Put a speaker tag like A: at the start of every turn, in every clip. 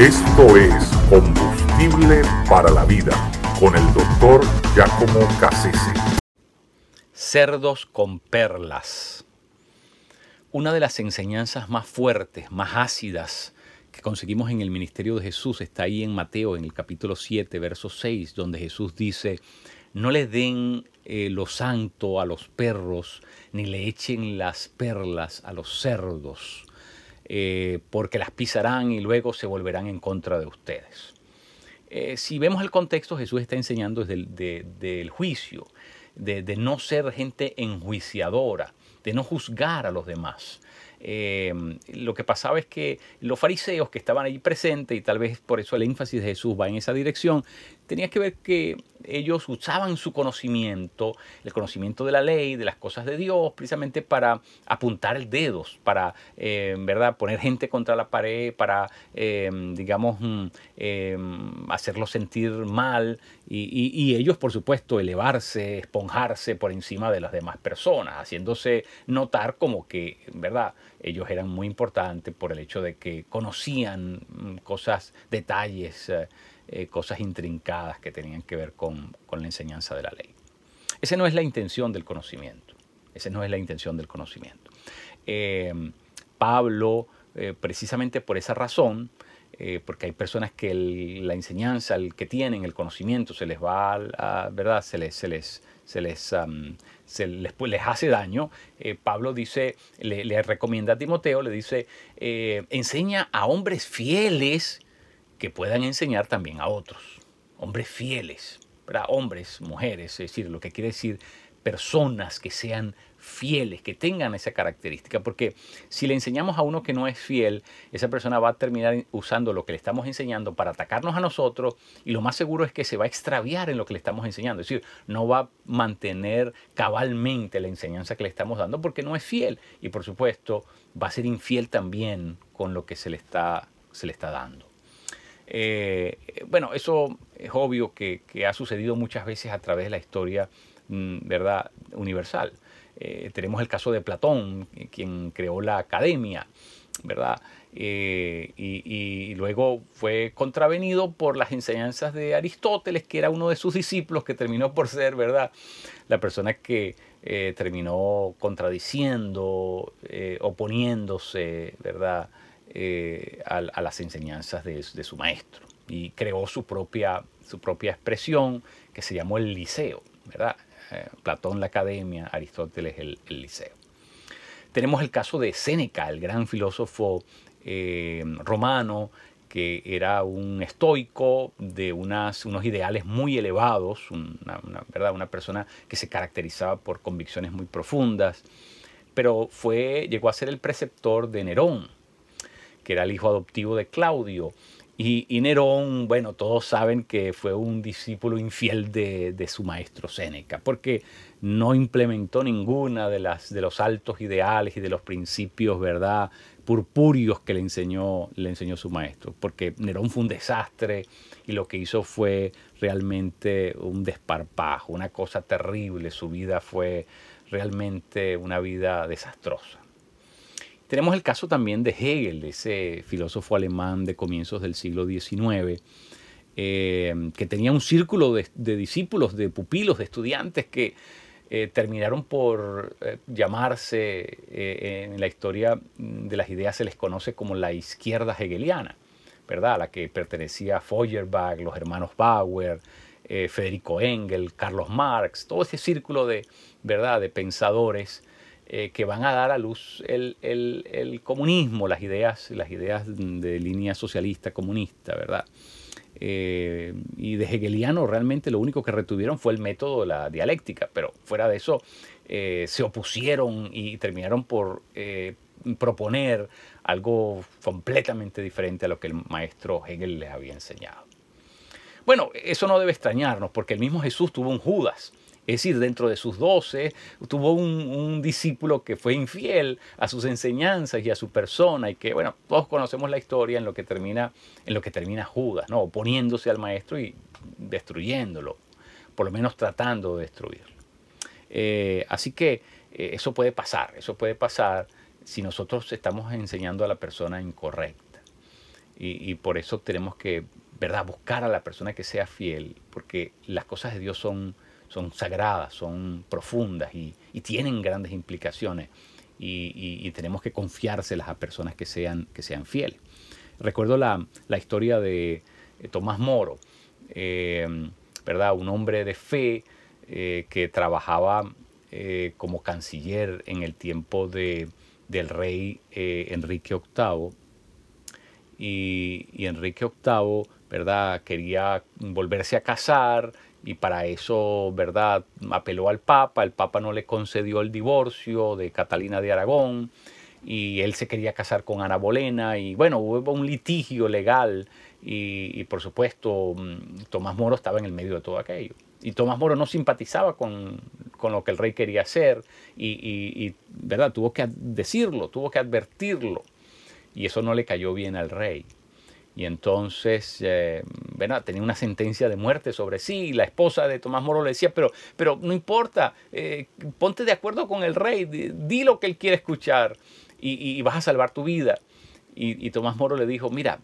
A: Esto es Combustible para la Vida con el doctor Giacomo Cassese.
B: Cerdos con perlas. Una de las enseñanzas más fuertes, más ácidas que conseguimos en el ministerio de Jesús está ahí en Mateo, en el capítulo 7, verso 6, donde Jesús dice, no le den eh, lo santo a los perros, ni le echen las perlas a los cerdos eh, porque las pisarán y luego se volverán en contra de ustedes. Eh, si vemos el contexto, Jesús está enseñando desde del juicio, de, no ser gente enjuiciadora, de no juzgar a los demás. Eh, lo que pasaba es que los fariseos que estaban allí presentes, y tal vez por eso el énfasis de Jesús va en esa dirección, tenía que ver que ellos usaban su conocimiento, el conocimiento de la ley, de las cosas de Dios, precisamente para apuntar el dedo, para, eh, ¿verdad?, poner gente contra la pared, para, eh, digamos, mm, hacerlos sentir mal y, ellos, por supuesto, elevarse, esponjarse por encima de las demás personas, haciéndose notar como que, ¿verdad?, ellos eran muy importantes por el hecho de que conocían mm, cosas, detalles, eh, cosas intrincadas que tenían que ver con, la enseñanza de la ley. Esa no es la intención del conocimiento. Esa no es la intención del conocimiento. Eh, Pablo, eh, precisamente por esa razón, porque hay personas que la enseñanza, el que tienen, el conocimiento, se les va, a, ¿verdad? Se les, se les, se les, se les, les, hace daño. Pablo dice, le, le, recomienda a Timoteo, le dice, enseña a hombres fieles que puedan enseñar también a otros. Hombres fieles, hombres, mujeres, es decir, lo que quiere decir personas que sean fieles, que tengan esa característica, porque si le enseñamos a uno que no es fiel, esa persona va a terminar usando lo que le estamos enseñando para atacarnos a nosotros y lo más seguro es que se va a extraviar en lo que le estamos enseñando, es decir, no va a mantener cabalmente la enseñanza que le estamos dando porque no es fiel y por supuesto va a ser infiel también con lo que se le está, se le está dando. Eh, bueno, eso es obvio que, ha sucedido muchas veces a través de la historia, mm, ¿verdad?, universal. Eh, tenemos el caso de Platón, eh, quien creó la academia, ¿verdad? y, luego fue contravenido por las enseñanzas de Aristóteles, que era uno de sus discípulos, que terminó por ser, ¿verdad?, la persona que terminó contradiciendo, oponiéndose, ¿verdad?, eh, a, las enseñanzas de, su maestro y creó su propia, su propia expresión que se llamó el liceo, ¿verdad? Eh, Platón la academia, Aristóteles el, liceo. Tenemos el caso de Séneca, el gran filósofo eh, romano, que era un estoico de unas, unos ideales muy elevados, una, ¿verdad? una persona que se caracterizaba por convicciones muy profundas, pero fue, llegó a ser el preceptor de Nerón, que era el hijo adoptivo de Claudio. Y, Nerón, bueno, todos saben que fue un discípulo infiel de, su maestro Séneca, porque no implementó ninguna de, las, de los altos ideales y de los principios, ¿verdad?, purpúreos que le enseñó, le enseñó su maestro, porque Nerón fue un desastre y lo que hizo fue realmente un desparpajo, una cosa terrible, su vida fue realmente una vida desastrosa. Tenemos el caso también de Hegel, ese filósofo alemán de comienzos del siglo XIX, eh, que tenía un círculo de, discípulos, de pupilos, de estudiantes que eh, terminaron por eh, llamarse, en la historia de las ideas se les conoce como la izquierda hegeliana, ¿verdad? A la que pertenecía Feuerbach, los hermanos Bauer, Federico Engel, Carlos Marx, todo ese círculo de, ¿verdad? de pensadores eh, que van a dar a luz el, comunismo, las ideas, las ideas de línea socialista comunista, ¿verdad? Eh, y de hegeliano realmente lo único que retuvieron fue el método de la dialéctica, pero fuera de eso eh, se opusieron y terminaron por proponer algo completamente diferente a lo que el maestro Hegel les había enseñado. Bueno, eso no debe extrañarnos porque el mismo Jesús tuvo un Judas es decir, dentro de sus doce tuvo un, discípulo que fue infiel a sus enseñanzas y a su persona y que, bueno, todos conocemos la historia en lo que termina, en lo que termina Judas, ¿no? oponiéndose al maestro y destruyéndolo, por lo menos tratando de destruirlo. Eh, así que eh, eso puede pasar, eso puede pasar si nosotros estamos enseñando a la persona incorrecta. Y, por eso tenemos que, ¿verdad?, buscar a la persona que sea fiel, porque las cosas de Dios son, son sagradas, son profundas y, tienen grandes implicaciones. Y, tenemos que confiárselas a personas que sean, que sean fieles. Recuerdo la, historia de eh, Tomás Moro, eh, ¿verdad? Un hombre de fe eh, que trabajaba como canciller en el tiempo de, del rey Enrique VIII y, Enrique VIII, ¿verdad? Quería volverse a casar y para eso, ¿verdad? Apeló al Papa, el Papa no le concedió el divorcio de Catalina de Aragón y él se quería casar con Ana Bolena y bueno, hubo un litigio legal y, por supuesto mm, Tomás Moro estaba en el medio de todo aquello. Y Tomás Moro no simpatizaba con, lo que el rey quería hacer y, y, ¿verdad? Tuvo que decirlo, tuvo que advertirlo y eso no le cayó bien al rey. Y entonces, eh, tenía una sentencia de muerte sobre sí. La esposa de Tomás Moro le decía, pero, pero no importa, eh, ponte de acuerdo con el rey, di, lo que él quiere escuchar y, vas a salvar tu vida. Y, Tomás Moro le dijo, mira,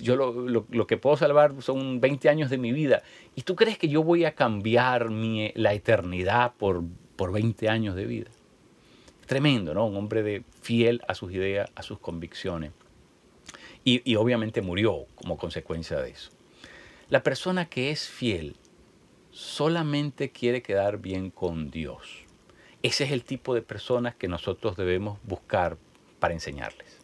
B: yo lo, que puedo salvar son 20 años de mi vida. ¿Y tú crees que yo voy a cambiar la eternidad por, por 20 años de vida? Tremendo, ¿no? Un hombre fiel a sus ideas, a sus convicciones. Y, obviamente murió como consecuencia de eso. La persona que es fiel solamente quiere quedar bien con Dios. Ese es el tipo de personas que nosotros debemos buscar para enseñarles.